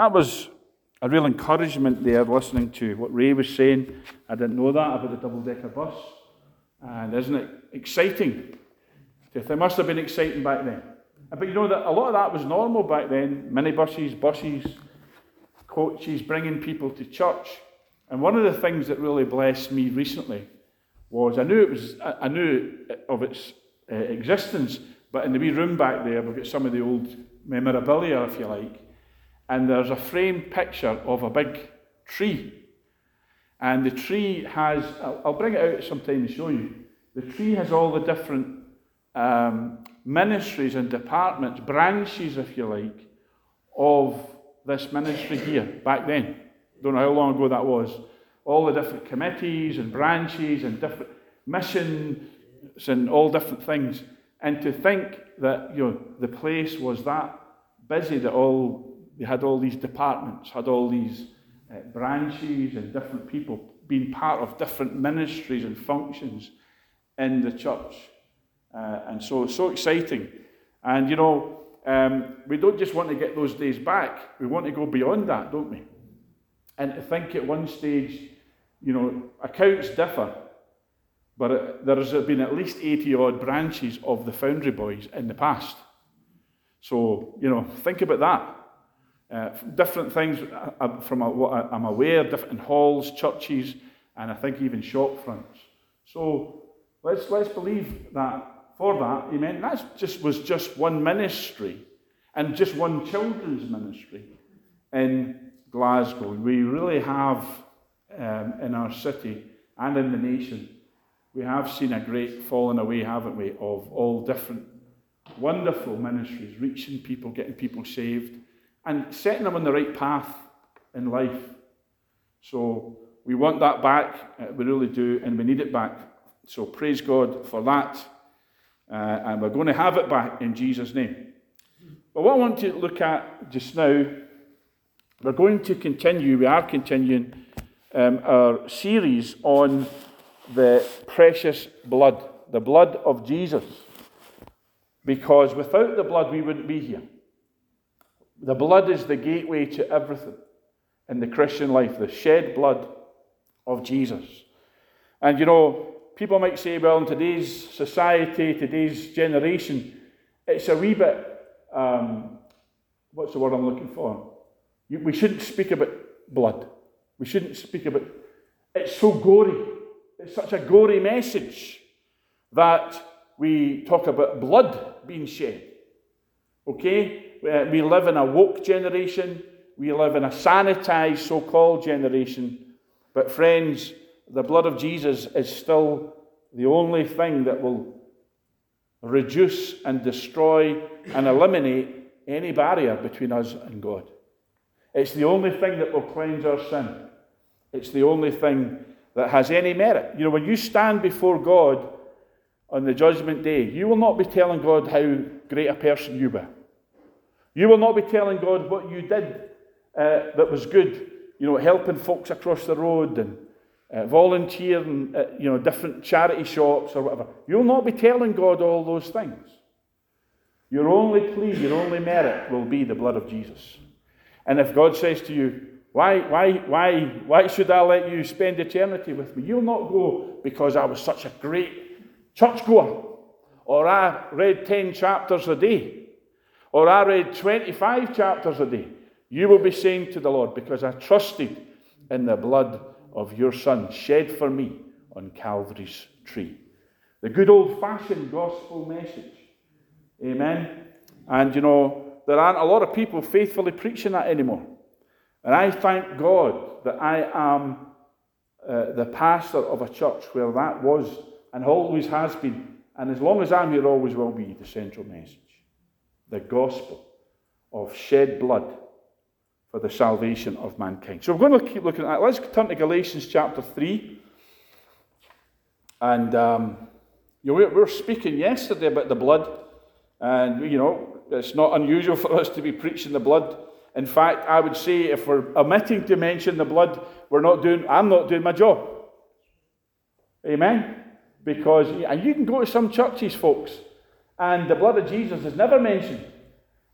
That was a real encouragement there listening to what Ray was saying. I didn't know that about the double decker bus. And isn't it exciting? It must have been exciting back then. But you know that a lot of that was normal back then minibuses, buses, coaches, bringing people to church. And one of the things that really blessed me recently was I knew it was I knew of its uh, existence, but in the wee room back there, we've got some of the old memorabilia, if you like, and there's a framed picture of a big tree. And the tree has, I'll, bring it out sometime to show you. The tree has all the different um, ministries and departments, branches, if you like, of this ministry here back then. Don't know how long ago that was. All the different committees and branches and different missions and all different things. And to think that you know the place was that busy that all they had all these departments, had all these uh, branches and different people being part of different ministries and functions in the church. Uh, and so it's so exciting. And you know, um, we don't just want to get those days back, we want to go beyond that, don't we? And to think at one stage, you know, accounts differ, but it, there has been at least 80 odd branches of the Foundry Boys in the past. So, you know, think about that. Uh, different things uh, uh, from what I'm aware, different halls, churches, and I think even shop fronts. So let's, let's believe that for that, amen. That just was just one ministry and just one children's ministry in Glasgow. We really have um, in our city and in the nation, we have seen a great falling away, haven't we, of all different wonderful ministries, reaching people, getting people saved, and setting them on the right path in life. So we want that back, uh, we really do, and we need it back. So praise God for that. Uh, and we're going to have it back in Jesus' name. But what I want to look at just now, we're going to continue, we are continuing um, our series on the precious blood, the blood of Jesus. Because without the blood, we wouldn't be here. The blood is the gateway to everything in the Christian life, the shed blood of Jesus. And you know, people might say, well, in today's society, today's generation, it's a wee bit, um, what's the word I'm looking for? We shouldn't speak about blood. We shouldn't speak about, it's so gory. It's such a gory message that we talk about blood being shed. Okay? Uh, we live in a woke generation. We live in a sanitized so called generation. But, friends, the blood of Jesus is still the only thing that will reduce and destroy and eliminate any barrier between us and God. It's the only thing that will cleanse our sin. It's the only thing that has any merit. You know, when you stand before God on the judgment day, you will not be telling God how great a person you were. You will not be telling God what you did uh, that was good, you know, helping folks across the road and uh, volunteering at you know, different charity shops or whatever. You'll not be telling God all those things. Your only plea, your only merit will be the blood of Jesus. And if God says to you, why, why, why, why should I let you spend eternity with me? You'll not go because I was such a great churchgoer, or I read 10 chapters a day, or I read 25 chapters a day. You will be saying to the Lord, because I trusted in the blood of your Son shed for me on Calvary's tree. The good old fashioned gospel message. Amen. And you know, there aren't a lot of people faithfully preaching that anymore. And I thank God that I am uh, the pastor of a church where that was and always has been, and as long as I'm here, always will be the central message the gospel of shed blood for the salvation of mankind. So we're going to keep looking at that. Let's turn to Galatians chapter 3. And um, you know, we were speaking yesterday about the blood. And, you know, it's not unusual for us to be preaching the blood. In fact, I would say if we're omitting to mention the blood, we're not doing, I'm not doing my job. Amen? Because, and you can go to some churches, folks, and the blood of Jesus is never mentioned.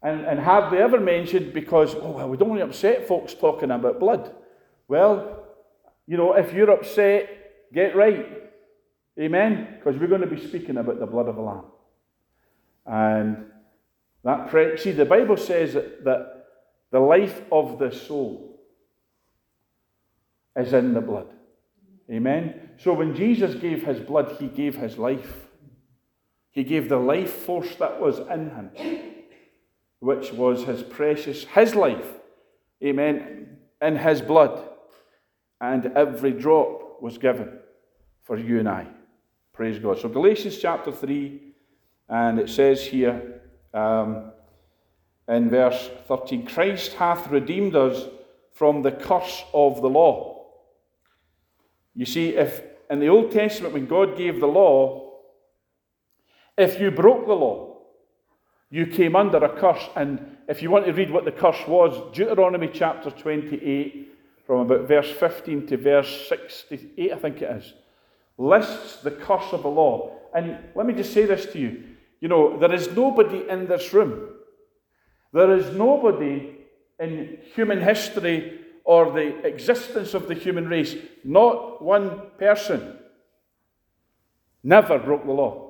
and, and hardly ever mentioned because, oh, well, we don't want to upset folks talking about blood. Well, you know, if you're upset, get right. Amen? Because we're going to be speaking about the blood of the Lamb. And that, pre- see, the Bible says that, that the life of the soul is in the blood. Amen? So when Jesus gave his blood, he gave his life. He gave the life force that was in him, which was his precious, his life. Amen? In his blood. And every drop was given for you and I. Praise God. So Galatians chapter 3, and it says here um, in verse 13 Christ hath redeemed us from the curse of the law you see, if in the Old Testament, when God gave the law, if you broke the law, you came under a curse. And if you want to read what the curse was, Deuteronomy chapter 28, from about verse 15 to verse 68, I think it is, lists the curse of the law. And let me just say this to you. You know, there is nobody in this room, there is nobody in human history or the existence of the human race, not one person never broke the law.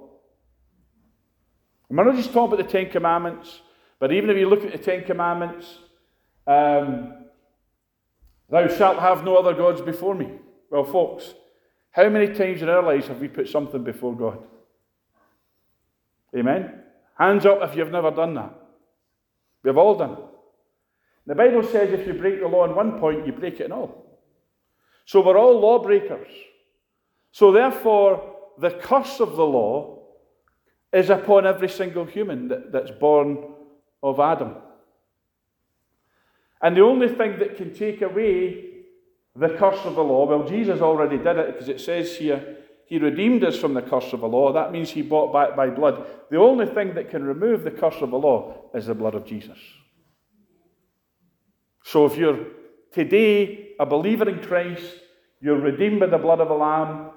And we're not just talking about the Ten Commandments, but even if you look at the Ten Commandments, um, thou shalt have no other gods before me. Well, folks, how many times in our lives have we put something before God? Amen? Hands up if you've never done that. We've all done it. The Bible says if you break the law in one point, you break it in all. So we're all lawbreakers. So therefore, the curse of the law is upon every single human that, that's born of Adam. And the only thing that can take away the curse of the law, well, Jesus already did it because it says here, He redeemed us from the curse of the law. That means He bought back by blood. The only thing that can remove the curse of the law is the blood of Jesus. So if you're today a believer in Christ, you're redeemed by the blood of the Lamb,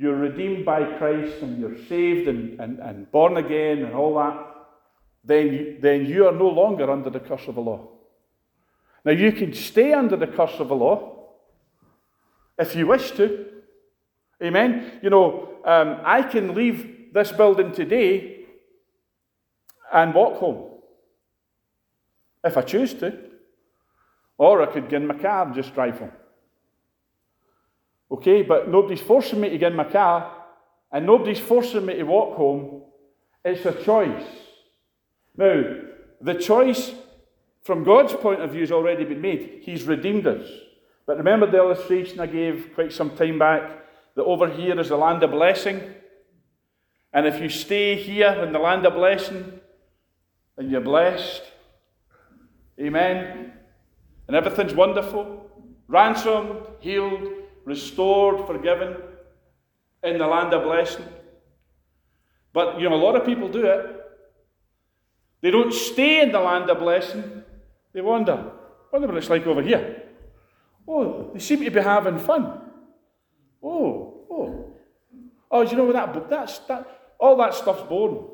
you're redeemed by Christ, and you're saved and, and, and born again and all that, then you, then you are no longer under the curse of the law. Now, you can stay under the curse of the law if you wish to. Amen. You know, um, I can leave this building today and walk home if I choose to. Or I could get in my car and just drive home. Okay, but nobody's forcing me to get in my car, and nobody's forcing me to walk home. It's a choice. Now, the choice from God's point of view has already been made. He's redeemed us. But remember the illustration I gave quite some time back that over here is the land of blessing. And if you stay here in the land of blessing, then you're blessed. Amen and everything's wonderful, ransomed, healed, restored, forgiven in the land of blessing. But you know, a lot of people do it. They don't stay in the land of blessing. They wander. Wonder what it's like over here. Oh, they seem to be having fun. Oh, oh. Oh, you know that? That's that all that stuff's boring.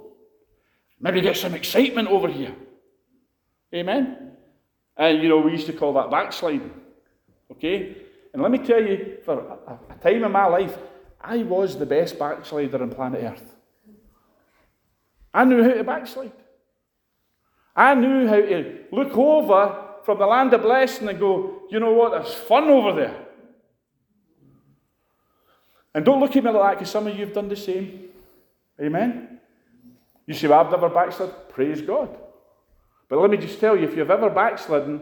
Maybe get some excitement over here. Amen. And, you know, we used to call that backsliding. Okay? And let me tell you, for a, a time in my life, I was the best backslider on planet Earth. I knew how to backslide. I knew how to look over from the land of blessing and go, you know what, there's fun over there. And don't look at me like that because some of you have done the same. Amen? You say, well, I've never backslid. Praise God. But let me just tell you, if you've ever backslidden,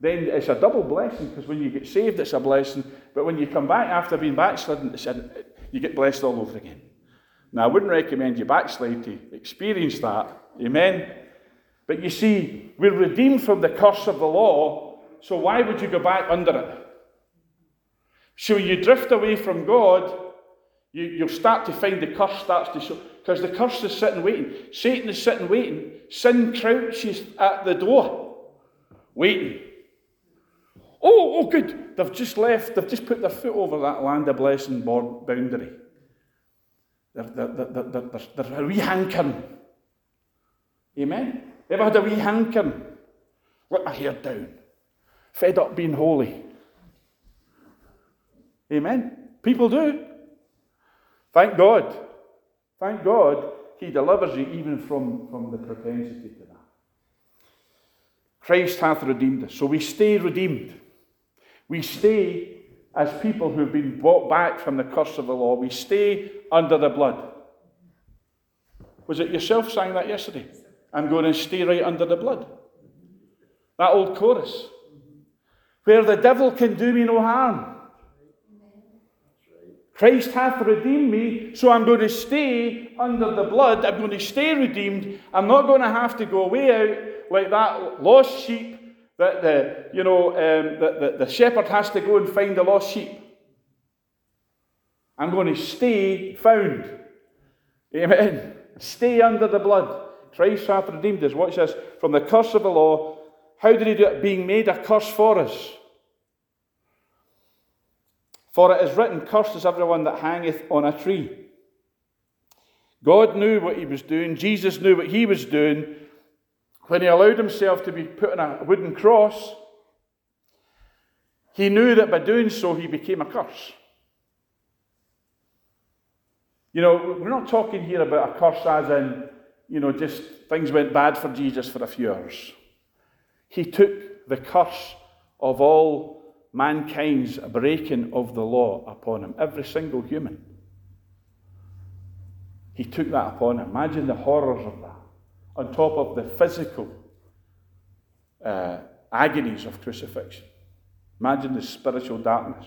then it's a double blessing because when you get saved, it's a blessing. But when you come back after being backslidden, a, you get blessed all over again. Now, I wouldn't recommend you backslide to experience that. Amen. But you see, we're redeemed from the curse of the law, so why would you go back under it? So when you drift away from God, you, you'll start to find the curse starts to show. Because the curse is sitting waiting. Satan is sitting waiting. Sin crouches at the door, waiting. Oh, oh, good. They've just left. They've just put their foot over that land of blessing boundary. They're, they're, they're, they're, they're, a wee hankering. Amen? Ever had a wee hankering? Let my hair down. Fed up being holy. Amen. People do. Thank God. Thank God he delivers you even from, from the propensity to that. Christ hath redeemed us. So we stay redeemed. We stay as people who've been brought back from the curse of the law. We stay under the blood. Was it yourself sang that yesterday? I'm going to stay right under the blood. That old chorus. Where the devil can do me no harm. Christ hath redeemed me, so I'm going to stay under the blood. I'm going to stay redeemed. I'm not going to have to go away out like that lost sheep that the, you know, um, that the, the shepherd has to go and find the lost sheep. I'm going to stay found. Amen. Stay under the blood. Christ hath redeemed us. Watch this. From the curse of the law. How did he do it? Being made a curse for us. For it is written, Cursed is everyone that hangeth on a tree. God knew what he was doing. Jesus knew what he was doing when he allowed himself to be put on a wooden cross. He knew that by doing so, he became a curse. You know, we're not talking here about a curse as in, you know, just things went bad for Jesus for a few hours. He took the curse of all mankind's breaking of the law upon him, every single human. He took that upon him. Imagine the horrors of that, on top of the physical uh, agonies of crucifixion. Imagine the spiritual darkness.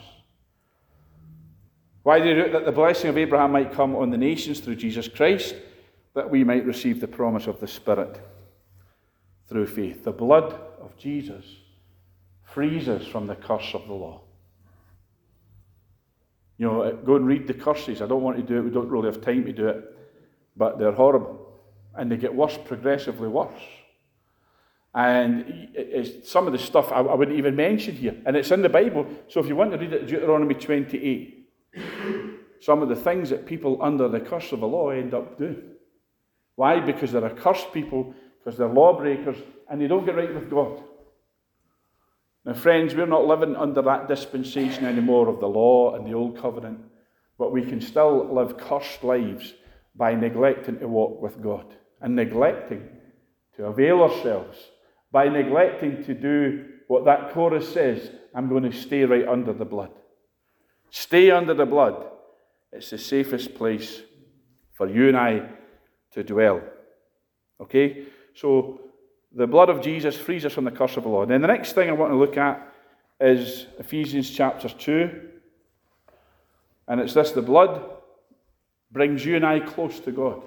Why do it? That the blessing of Abraham might come on the nations through Jesus Christ, that we might receive the promise of the Spirit through faith. The blood of Jesus frees us from the curse of the law. You know, go and read the curses. I don't want to do it, we don't really have time to do it, but they're horrible. And they get worse, progressively worse. And it's some of the stuff I, wouldn't even mention here. And it's in the Bible. So if you want to read it, Deuteronomy 28, some of the things that people under the curse of the law end up doing. Why? Because they're accursed people, because they're lawbreakers, and they don't get right with God. Now, friends, we're not living under that dispensation anymore of the law and the old covenant, but we can still live cursed lives by neglecting to walk with God and neglecting to avail ourselves, by neglecting to do what that chorus says I'm going to stay right under the blood. Stay under the blood. It's the safest place for you and I to dwell. Okay? So, the blood of Jesus frees us from the curse of the law. Then the next thing I want to look at is Ephesians chapter 2. And it's this the blood brings you and I close to God.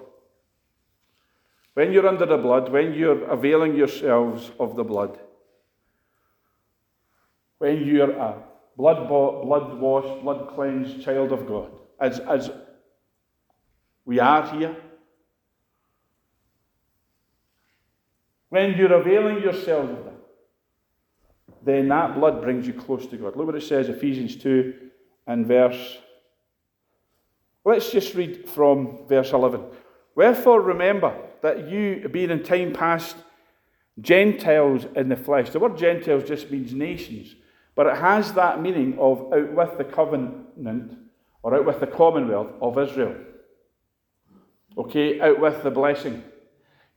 When you're under the blood, when you're availing yourselves of the blood, when you're a blood bought, blood washed, blood cleansed child of God, as, as we are here, When you're availing yourself of that, then that blood brings you close to God. Look what it says, Ephesians 2 and verse. Let's just read from verse 11. Wherefore remember that you, being in time past Gentiles in the flesh, the word Gentiles just means nations, but it has that meaning of out with the covenant or out with the commonwealth of Israel. Okay, out with the blessing.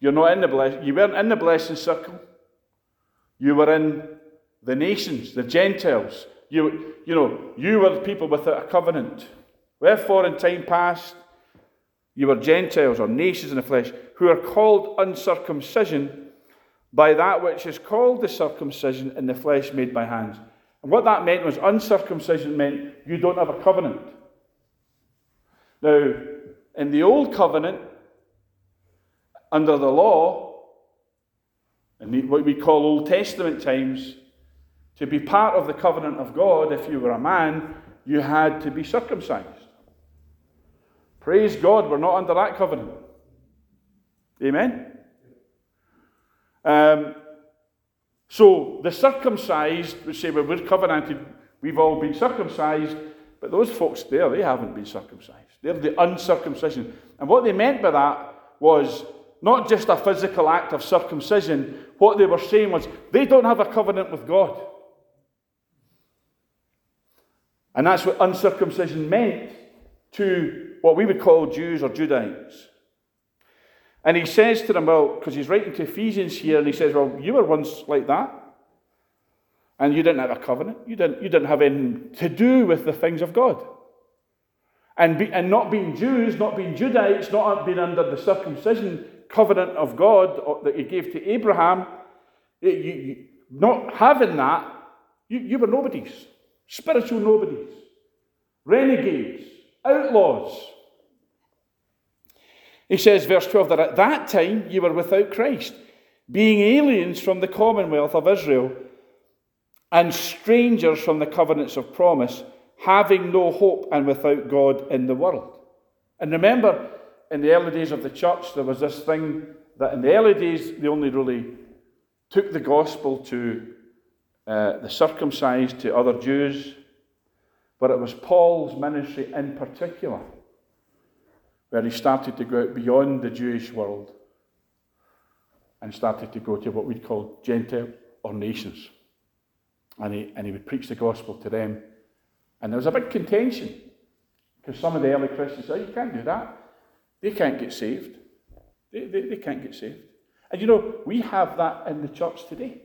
You're not in the. You weren't in the blessing circle. You were in the nations, the Gentiles. You, you know, you were people without a covenant. Wherefore, in time past, you were Gentiles or nations in the flesh, who are called uncircumcision by that which is called the circumcision in the flesh made by hands. And what that meant was uncircumcision meant you don't have a covenant. Now, in the old covenant, under the law, in what we call Old Testament times, to be part of the covenant of God, if you were a man, you had to be circumcised. Praise God, we're not under that covenant. Amen? Um, so the circumcised would say, well, we're covenanted, we've all been circumcised, but those folks there, they haven't been circumcised. They're the uncircumcision. And what they meant by that was not just a physical act of circumcision. What they were saying was they don't have a covenant with God. And that's what uncircumcision meant to what we would call Jews or Judahites. And he says to them, well, because he's writing to Ephesians here, and he says, well, you were once like that. And you didn't have a covenant. You didn't, you didn't have anything to do with the things of God. And, be, and not being Jews, not being Judahites, not being under the circumcision covenant of God uh, that he gave to Abraham, you, you, not having that, you, you were nobodies, spiritual nobodies, renegades, outlaws. He says, verse 12, that at that time you were without Christ, being aliens from the commonwealth of Israel and strangers from the covenants of promise, having no hope and without God in the world. And remember, in the early days of the church, there was this thing that in the early days they only really took the gospel to uh, the circumcised, to other Jews, but it was Paul's ministry in particular where he started to go out beyond the Jewish world and started to go to what we'd call Gentile or nations. And he, and he would preach the gospel to them. And there was a big contention because some of the early Christians said, oh, You can't do that. They can't get saved. They, they, they can't get saved. And you know, we have that in the church today.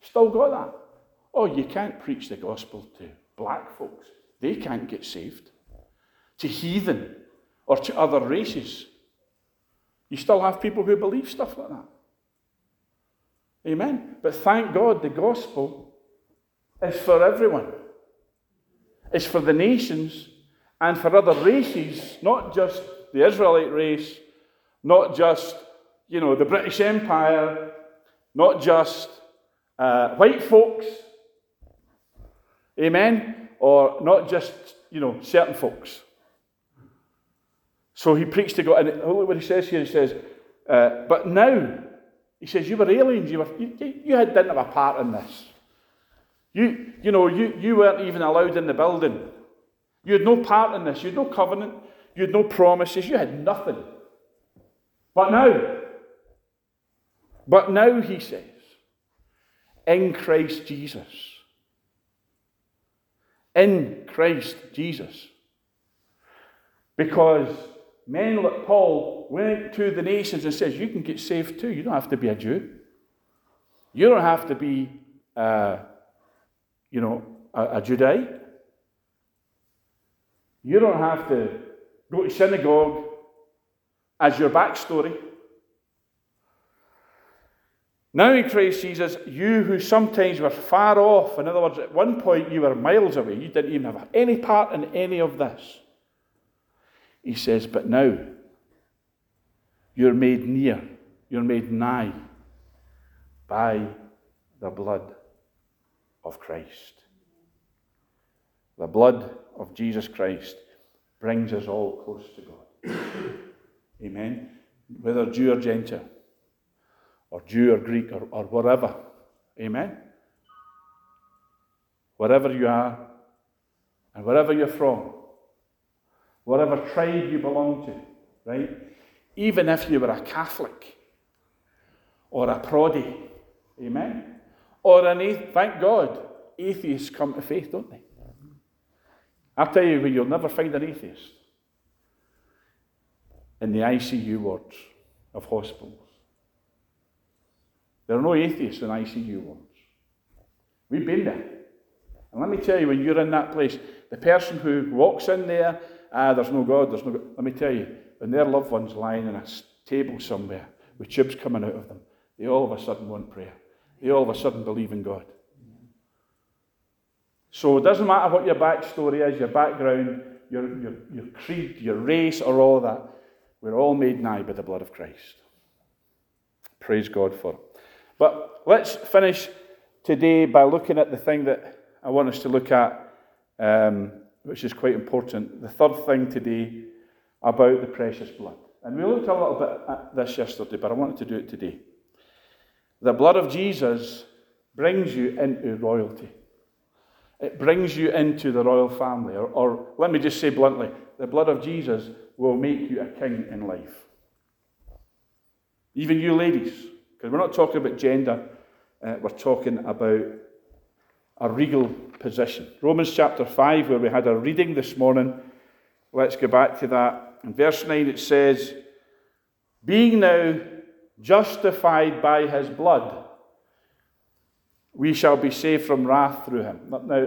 Still got that. Oh, you can't preach the gospel to black folks. They can't get saved. To heathen or to other races. You still have people who believe stuff like that. Amen. But thank God the gospel is for everyone. It's for the nations and for other races, not just the Israelite race, not just, you know, the British Empire, not just uh, white folks. Amen. Or not just, you know, certain folks. So he preached to God, and look what he says here. He says, uh, "But now," he says, "you were aliens. You were you, you had, didn't have a part in this. You you know you you weren't even allowed in the building. You had no part in this. You had no covenant. You had no promises. You had nothing. But now, but now he says, in Christ Jesus." In Christ Jesus. Because men like Paul went to the nations and says, You can get saved too. You don't have to be a Jew. You don't have to be, uh, you know, a, a Judite. You don't have to go to synagogue as your backstory. Now in Christ Jesus, you who sometimes were far off, in other words, at one point you were miles away, you didn't even have any part in any of this. He says, But now you're made near, you're made nigh by the blood of Christ. The blood of Jesus Christ brings us all close to God. Amen. Whether Jew or Gentile, or Jew or Greek, or, or whatever. Amen. Wherever you are, and wherever you're from, whatever tribe you belong to, right? Even if you were a Catholic or a proddy, amen? Or an atheist, thank God, atheists come to faith, don't they? I'll tell you you'll never find an atheist in the ICU wards of hospitals. There are no atheists in ICU wards. We've been there. And let me tell you, when you're in that place, the person who walks in there ah, there's no God, there's no God. Let me tell you, when their loved one's lying in a table somewhere with tubes coming out of them, they all of a sudden want prayer. They all of a sudden believe in God. So it doesn't matter what your backstory is, your background, your, your, your creed, your race, or all that. We're all made nigh by the blood of Christ. Praise God for it. But let's finish today by looking at the thing that I want us to look at um, which is quite important. The third thing today about the precious blood. And we looked a little bit at this yesterday, but I wanted to do it today. The blood of Jesus brings you into royalty. It brings you into the royal family. Or, or let me just say bluntly, the blood of Jesus will make you a king in life. Even you ladies, because we're not talking about gender, uh, we're talking about a regal position. Romans chapter 5, where we had a reading this morning, let's go back to that. In verse 9, it says, Being now justified by his blood, we shall be saved from wrath through him. Now,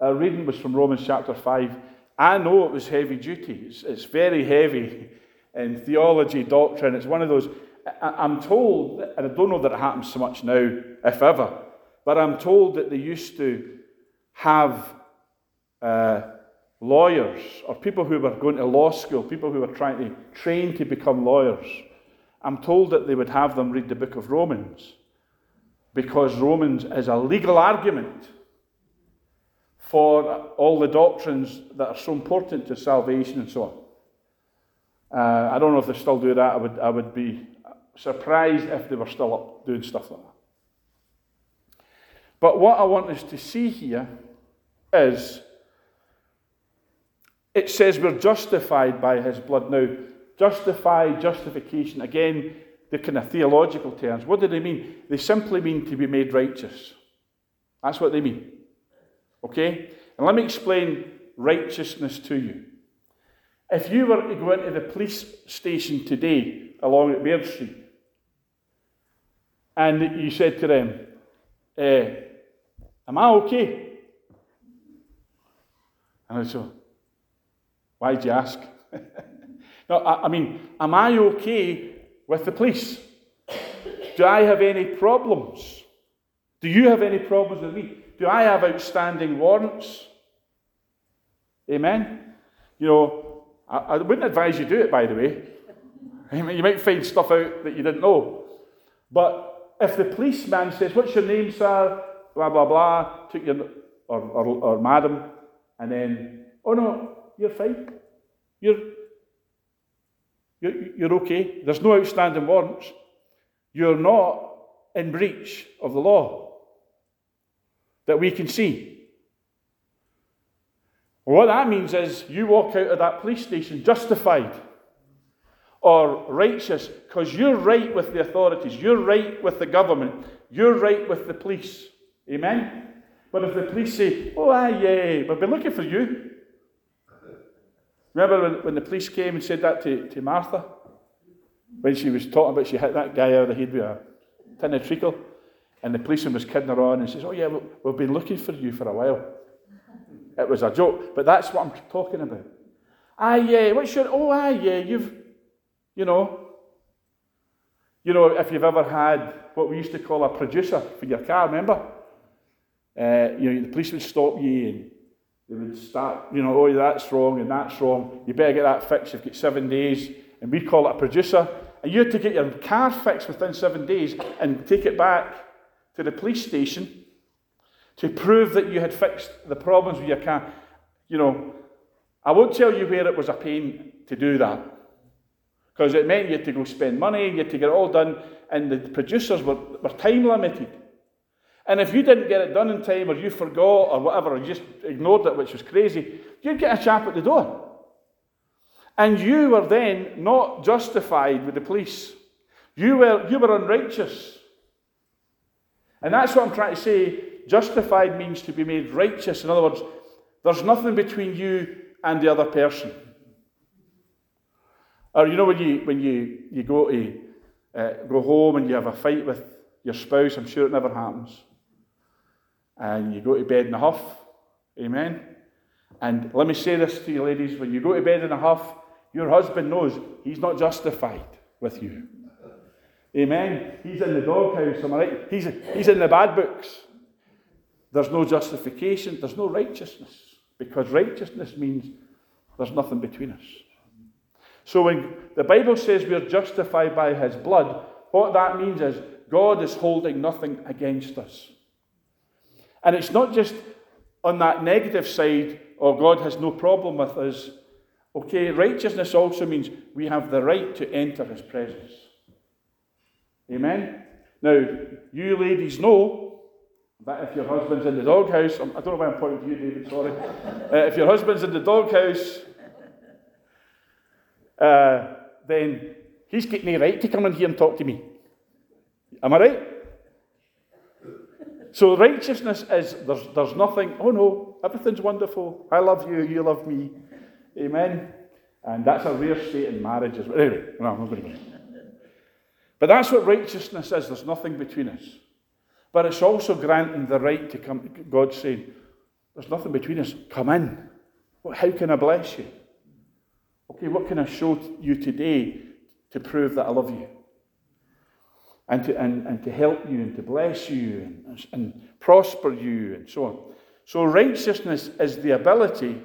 our reading was from Romans chapter 5. I know it was heavy duty, it's, it's very heavy in theology, doctrine. It's one of those. I, am told, and I don't know that it happens so much now, if ever, but I'm told that they used to have uh, lawyers or people who were going to law school, people who were trying to train to become lawyers. I'm told that they would have them read the book of Romans because Romans is a legal argument for all the doctrines that are so important to salvation and so on. Uh, I don't know if they still do that. I would, I would be surprised if they were still up doing stuff like that. But what I want us to see here is it says we're justified by his blood. Now, justified, justification, again, the kind of theological terms. What do they mean? They simply mean to be made righteous. That's what they mean. Okay? And let me explain righteousness to you. If you were to go into the police station today along at Baird Street and you said to them, eh, Am I okay? And I said, Why'd you ask? no, I, I mean, am I okay with the police? Do I have any problems? Do you have any problems with me? Do I have outstanding warrants? Amen? You know, I, I wouldn't advise you to do it, by the way. You might find stuff out that you didn't know. But if the policeman says, What's your name, sir? Blah, blah, blah, took your, or, or, or madam, and then, Oh no, you're fine. You're, you're, you're okay. There's no outstanding warrants. You're not in breach of the law that we can see. Well, what that means is you walk out of that police station justified or righteous because you're right with the authorities, you're right with the government, you're right with the police. Amen? But if the police say, oh, aye, yeah, we've been looking for you. Remember when, when the police came and said that to, to Martha? When she was talking about she hit that guy over the head with a tin of treacle? And the policeman was kidding her on and says, Oh, yeah, we've been looking for you for a while. It was a joke, but that's what I'm talking about. Ah, yeah, what's your, oh, ah, yeah, you've, you know, you know, if you've ever had what we used to call a producer for your car, remember? Uh, you know, the police would stop you and they would start, you know, oh, that's wrong and that's wrong. You better get that fixed. You've got seven days. And we'd call it a producer. And you had to get your car fixed within seven days and take it back to the police station to prove that you had fixed the problems with your car. You know, I won't tell you where it was a pain to do that because it meant you had to go spend money, you had to get it all done, and the producers were, were time limited. And if you didn't get it done in time, or you forgot, or whatever, or you just ignored it, which was crazy, you'd get a chap at the door. And you were then not justified with the police. You were, you were unrighteous. And that's what I'm trying to say. Justified means to be made righteous. In other words, there's nothing between you and the other person. Or you know when you when you, you go to uh, go home and you have a fight with your spouse, I'm sure it never happens. And you go to bed in a huff. Amen. And let me say this to you, ladies: when you go to bed in a huff, your husband knows he's not justified with you. Amen. He's in the doghouse, am I right? He's, he's in the bad books. There's no justification, there's no righteousness, because righteousness means there's nothing between us. So when the Bible says we're justified by his blood, what that means is God is holding nothing against us. And it's not just on that negative side, or God has no problem with us. Okay, righteousness also means we have the right to enter his presence. Amen? Now, you ladies know that if your husband's in the doghouse, I don't know why I'm pointing to you, David, sorry. uh, if your husband's in the doghouse, uh, then He's the right to come in here and talk to me. Am I right? So righteousness is there's, there's nothing, oh no, everything's wonderful. I love you, you love me. Amen. And that's a rare state in marriage as well. Anyway, no, I'm not going to go. But that's what righteousness is. There's nothing between us. But it's also granting the right to come. God saying, There's nothing between us. Come in. How can I bless you? Okay, what can I show you today to prove that I love you? And to, and, and to help you and to bless you and, and prosper you and so on. So, righteousness is the ability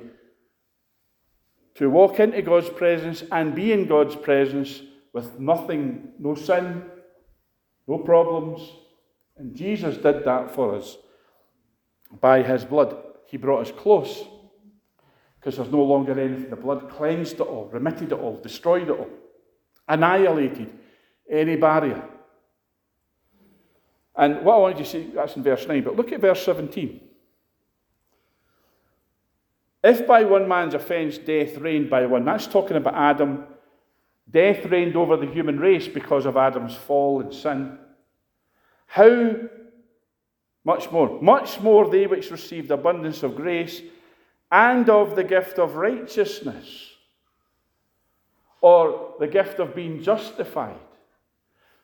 to walk into God's presence and be in God's presence with nothing, no sin, no problems. And Jesus did that for us by his blood. He brought us close because there's no longer anything. The blood cleansed it all, remitted it all, destroyed it all, annihilated any barrier. And what I wanted you to see, that's in verse 9, but look at verse 17. If by one man's offence death reigned by one, that's talking about Adam. Death reigned over the human race because of Adam's fall and sin. How much more? Much more they which received abundance of grace and of the gift of righteousness, or the gift of being justified,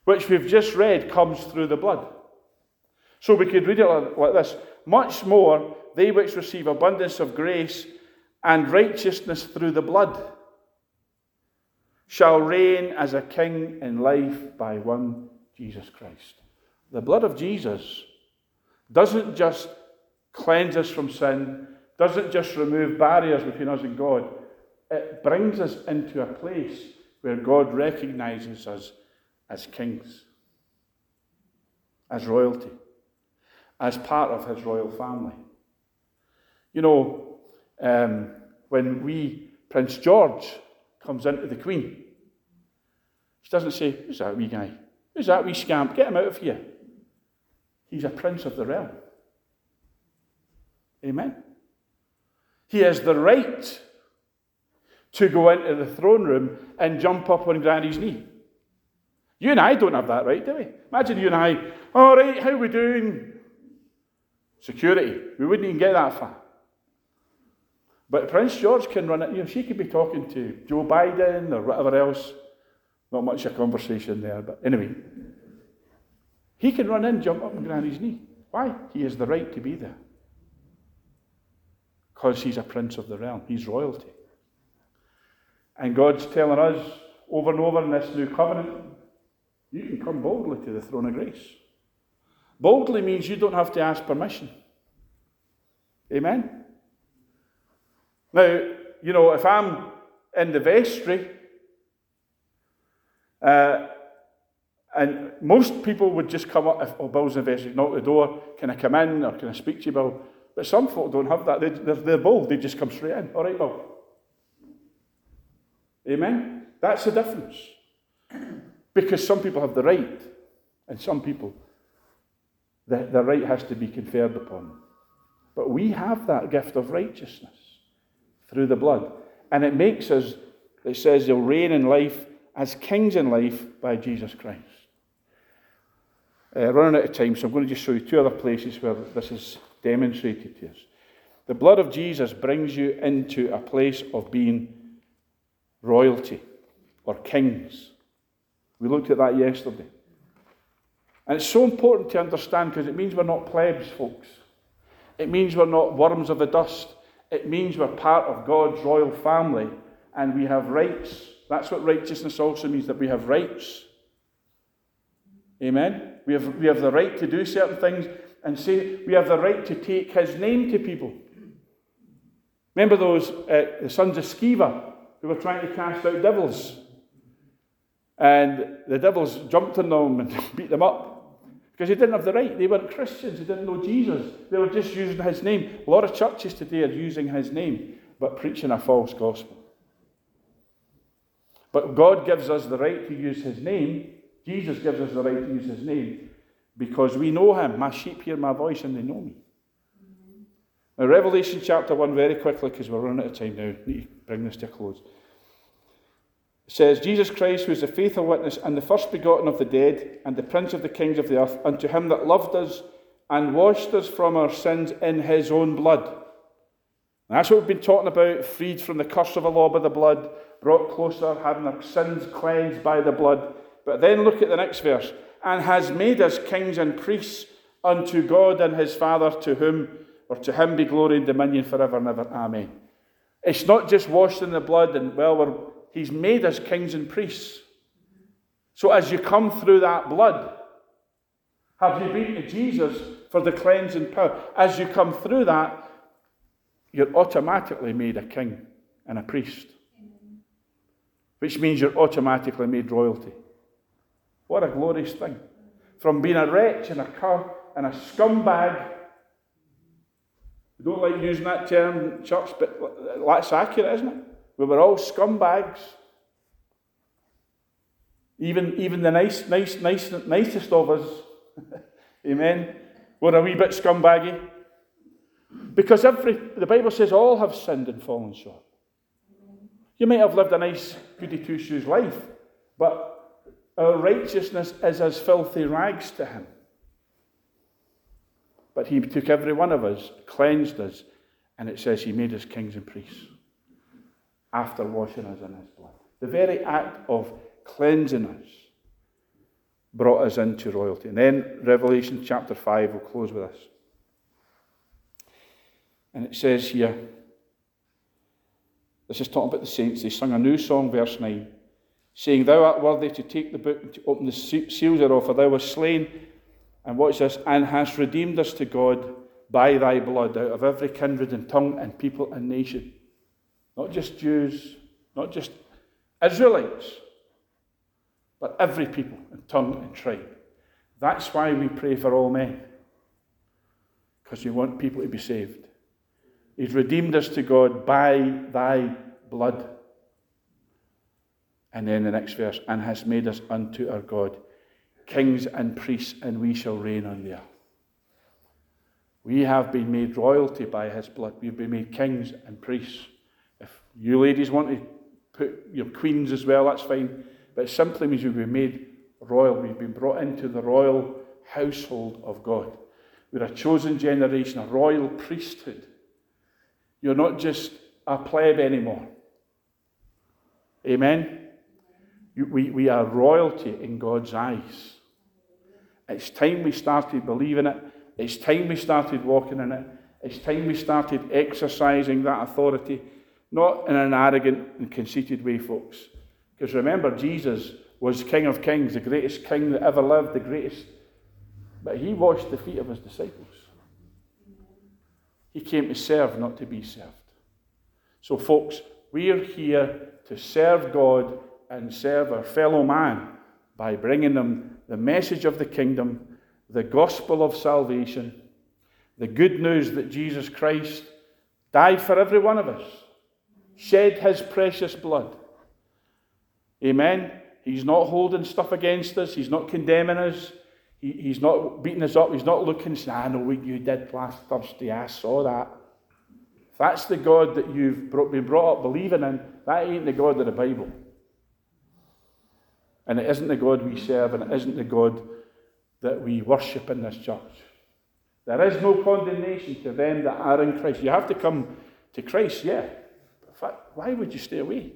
which we've just read comes through the blood. So we could read it like this Much more they which receive abundance of grace and righteousness through the blood shall reign as a king in life by one Jesus Christ. The blood of Jesus doesn't just cleanse us from sin, doesn't just remove barriers between us and God, it brings us into a place where God recognizes us as kings, as royalty, as part of his royal family. You know, um, when we, Prince George comes into the Queen, she doesn't say, Who's that wee guy? Who's that wee scamp? Get him out of here. He's a prince of the realm. Amen. He has the right to go into the throne room and jump up on Granny's knee. You and I don't have that right, do we? Imagine you and I, all right, how we doing? Security. We wouldn't even get that far. But Prince George can run it. You know, she could be talking to Joe Biden or whatever else. Not much of a conversation there, but anyway. He can run in, jump up on Granny's knee. Why? He has the right to be there. Because he's a prince of the realm. He's royalty. And God's telling us over and over in this new covenant, you can come boldly to the throne of grace. Boldly means you don't have to ask permission. Amen? Now, you know, if I'm in the vestry, uh, and most people would just come up, if oh, Bill's in the vestry, knock the door, can I come in or can I speak to you, Bill? But some folk don't have that. They, they're, they're bold, they just come straight in. All right, Bill. Amen? That's the difference. Because some people have the right, and some people, the, the right has to be conferred upon. But we have that gift of righteousness through the blood. And it makes us, it says, they'll reign in life as kings in life by Jesus Christ. Uh, running out of time, so I'm going to just show you two other places where this is demonstrated to us. The blood of Jesus brings you into a place of being royalty or kings. We looked at that yesterday. And it's so important to understand because it means we're not plebs, folks. It means we're not worms of the dust. It means we're part of God's royal family and we have rights. That's what righteousness also means that we have rights. Amen? We have, we have the right to do certain things and say we have the right to take his name to people. Remember those, uh, the sons of Sceva who were trying to cast out devils? And the devils jumped on them and beat them up. Because they didn't have the right. They weren't Christians. They didn't know Jesus. They were just using his name. A lot of churches today are using his name, but preaching a false gospel. But God gives us the right to use his name. Jesus gives us the right to use his name because we know him. My sheep hear my voice and they know me. Now, Revelation chapter 1, very quickly, because we're running out of time now. Need to bring this to a close. It says, Jesus Christ, who is the faithful witness and the first begotten of the dead and the prince of the kings of the earth, unto him that loved us and washed us from our sins in his own blood. And that's what we've been talking about freed from the curse of the law by the blood, brought closer, having our sins cleansed by the blood. But then look at the next verse and has made us kings and priests unto God and his Father, to whom or to him be glory and dominion forever and ever. Amen. It's not just washed in the blood and, well, he's made us kings and priests. So as you come through that blood, have you been to Jesus for the cleansing power? As you come through that, you're automatically made a king and a priest, which means you're automatically made royalty. What a glorious thing. From being a wretch and a cur and a scumbag we don't like using that term, church, but that's accurate, isn't it? We were all scumbags. Even, even the nice, nice, nice, nicest of us, amen, were a wee bit scumbaggy. Because every, the Bible says all have sinned and fallen short. You might have lived a nice, goody two shoes life, but our righteousness is as filthy rags to Him. But he took every one of us, cleansed us, and it says he made us kings and priests after washing us in his blood. The very act of cleansing us brought us into royalty. And then Revelation chapter 5 will close with us. And it says here, this is talking about the saints. They sung a new song, verse 9, saying, Thou art worthy to take the book and to open the seals thereof, for thou wast slain and watch this, and hast redeemed us to God by thy blood out of every kindred and tongue and people and nation. Not just Jews, not just Israelites, but every people and tongue and tribe. That's why we pray for all men, because we want people to be saved. He's redeemed us to God by thy blood. And then the next verse, and has made us unto our God kings and priests, and we shall reign on the earth. We have been made royalty by his blood. We've been made kings and priests. If you ladies want to put your queens as well, that's fine. But it simply means we've been made royal. We've been brought into the royal household of God. We're a chosen generation, a royal priesthood. You're not just a plebe anymore. Amen? We, we are royalty in God's eyes. It's time we started believing it. It's time we started walking in it. It's time we started exercising that authority, not in an arrogant and conceited way, folks. Because remember, Jesus was King of Kings, the greatest king that ever lived, the greatest. But he washed the feet of his disciples. He came to serve, not to be served. So, folks, we're here to serve God and serve our fellow man by bringing them the message of the kingdom, the gospel of salvation, the good news that Jesus Christ died for every one of us, shed his precious blood. Amen. He's not holding stuff against us, he's not condemning us. He, he's not beating us up. He's not looking saying, I know what you did last Thursday. I saw that. That's the God that you've been brought up believing in, that ain't the God of the Bible. And it isn't the God we serve, and it isn't the God that we worship in this church. There is no condemnation to them that are in Christ. You have to come to Christ, yeah. Fact, why would you stay away?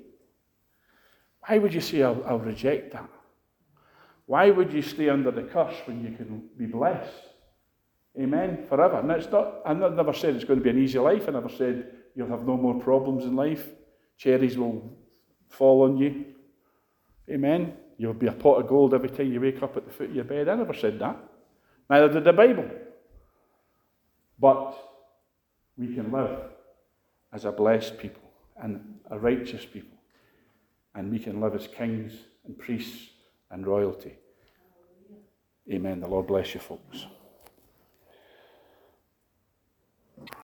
Why would you say, I'll, I'll reject that? Why would you stay under the curse when you can be blessed? Amen. Forever. And it's not, I never said it's going to be an easy life. I never said you'll have no more problems in life. Cherries will fall on you. Amen. You'll be a pot of gold every time you wake up at the foot of your bed. I never said that. Neither did the Bible. But we can live as a blessed people and a righteous people. And we can live as kings and priests and royalty. Amen. The Lord bless you, folks.